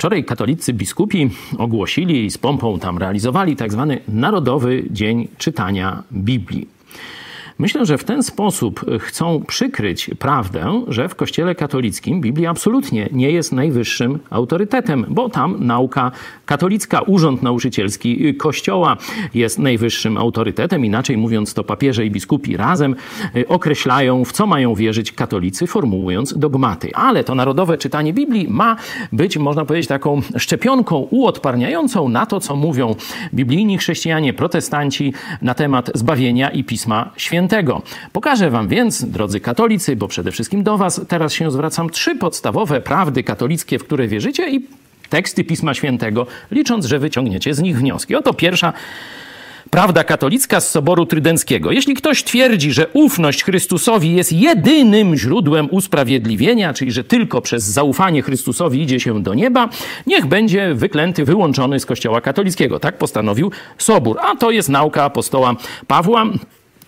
Wczoraj katolicy biskupi ogłosili i z pompą tam realizowali tak zwany Narodowy Dzień Czytania Biblii. Myślę, że w ten sposób chcą przykryć prawdę, że w Kościele katolickim Biblia absolutnie nie jest najwyższym autorytetem, bo tam nauka katolicka, urząd nauczycielski Kościoła jest najwyższym autorytetem. Inaczej mówiąc, to papieże i biskupi razem y, określają, w co mają wierzyć katolicy, formułując dogmaty. Ale to narodowe czytanie Biblii ma być, można powiedzieć, taką szczepionką uodparniającą na to, co mówią biblijni chrześcijanie, protestanci na temat zbawienia i Pisma Świętego. Świętego. Pokażę Wam więc, drodzy katolicy, bo przede wszystkim do Was teraz się zwracam, trzy podstawowe prawdy katolickie, w które wierzycie i teksty Pisma Świętego, licząc, że wyciągniecie z nich wnioski. Oto pierwsza Prawda katolicka z Soboru Trydenckiego. Jeśli ktoś twierdzi, że ufność Chrystusowi jest jedynym źródłem usprawiedliwienia, czyli że tylko przez zaufanie Chrystusowi idzie się do nieba, niech będzie wyklęty, wyłączony z Kościoła katolickiego. Tak postanowił Sobór. A to jest nauka apostoła Pawła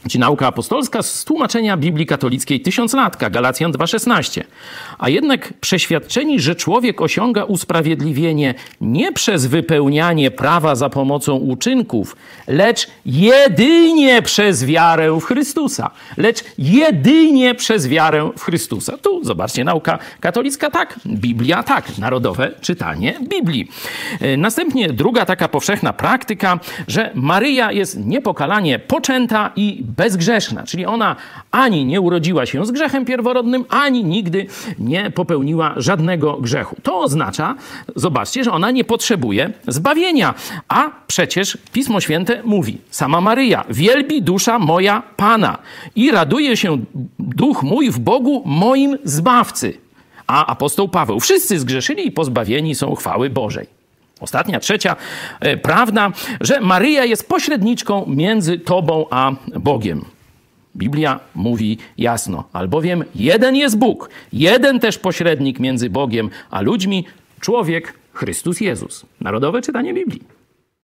czy nauka apostolska z tłumaczenia Biblii katolickiej tysiąclatka, Galacjan 2,16. A jednak przeświadczeni, że człowiek osiąga usprawiedliwienie nie przez wypełnianie prawa za pomocą uczynków, lecz jedynie przez wiarę w Chrystusa. Lecz jedynie przez wiarę w Chrystusa. Tu zobaczcie, nauka katolicka tak, Biblia tak, narodowe czytanie Biblii. E, następnie druga taka powszechna praktyka, że Maryja jest niepokalanie poczęta i bezgrzeszna, czyli ona ani nie urodziła się z grzechem pierworodnym, ani nigdy nie popełniła żadnego grzechu. To oznacza, zobaczcie, że ona nie potrzebuje zbawienia, a przecież Pismo Święte mówi, sama Maryja, wielbi dusza moja Pana i raduje się duch mój w Bogu moim Zbawcy. A apostoł Paweł, wszyscy zgrzeszyli i pozbawieni są chwały Bożej. Ostatnia, trzecia e, prawda, że Maryja jest pośredniczką między Tobą a Bogiem. Biblia mówi jasno, albowiem jeden jest Bóg, jeden też pośrednik między Bogiem a ludźmi, człowiek Chrystus Jezus. Narodowe czytanie Biblii.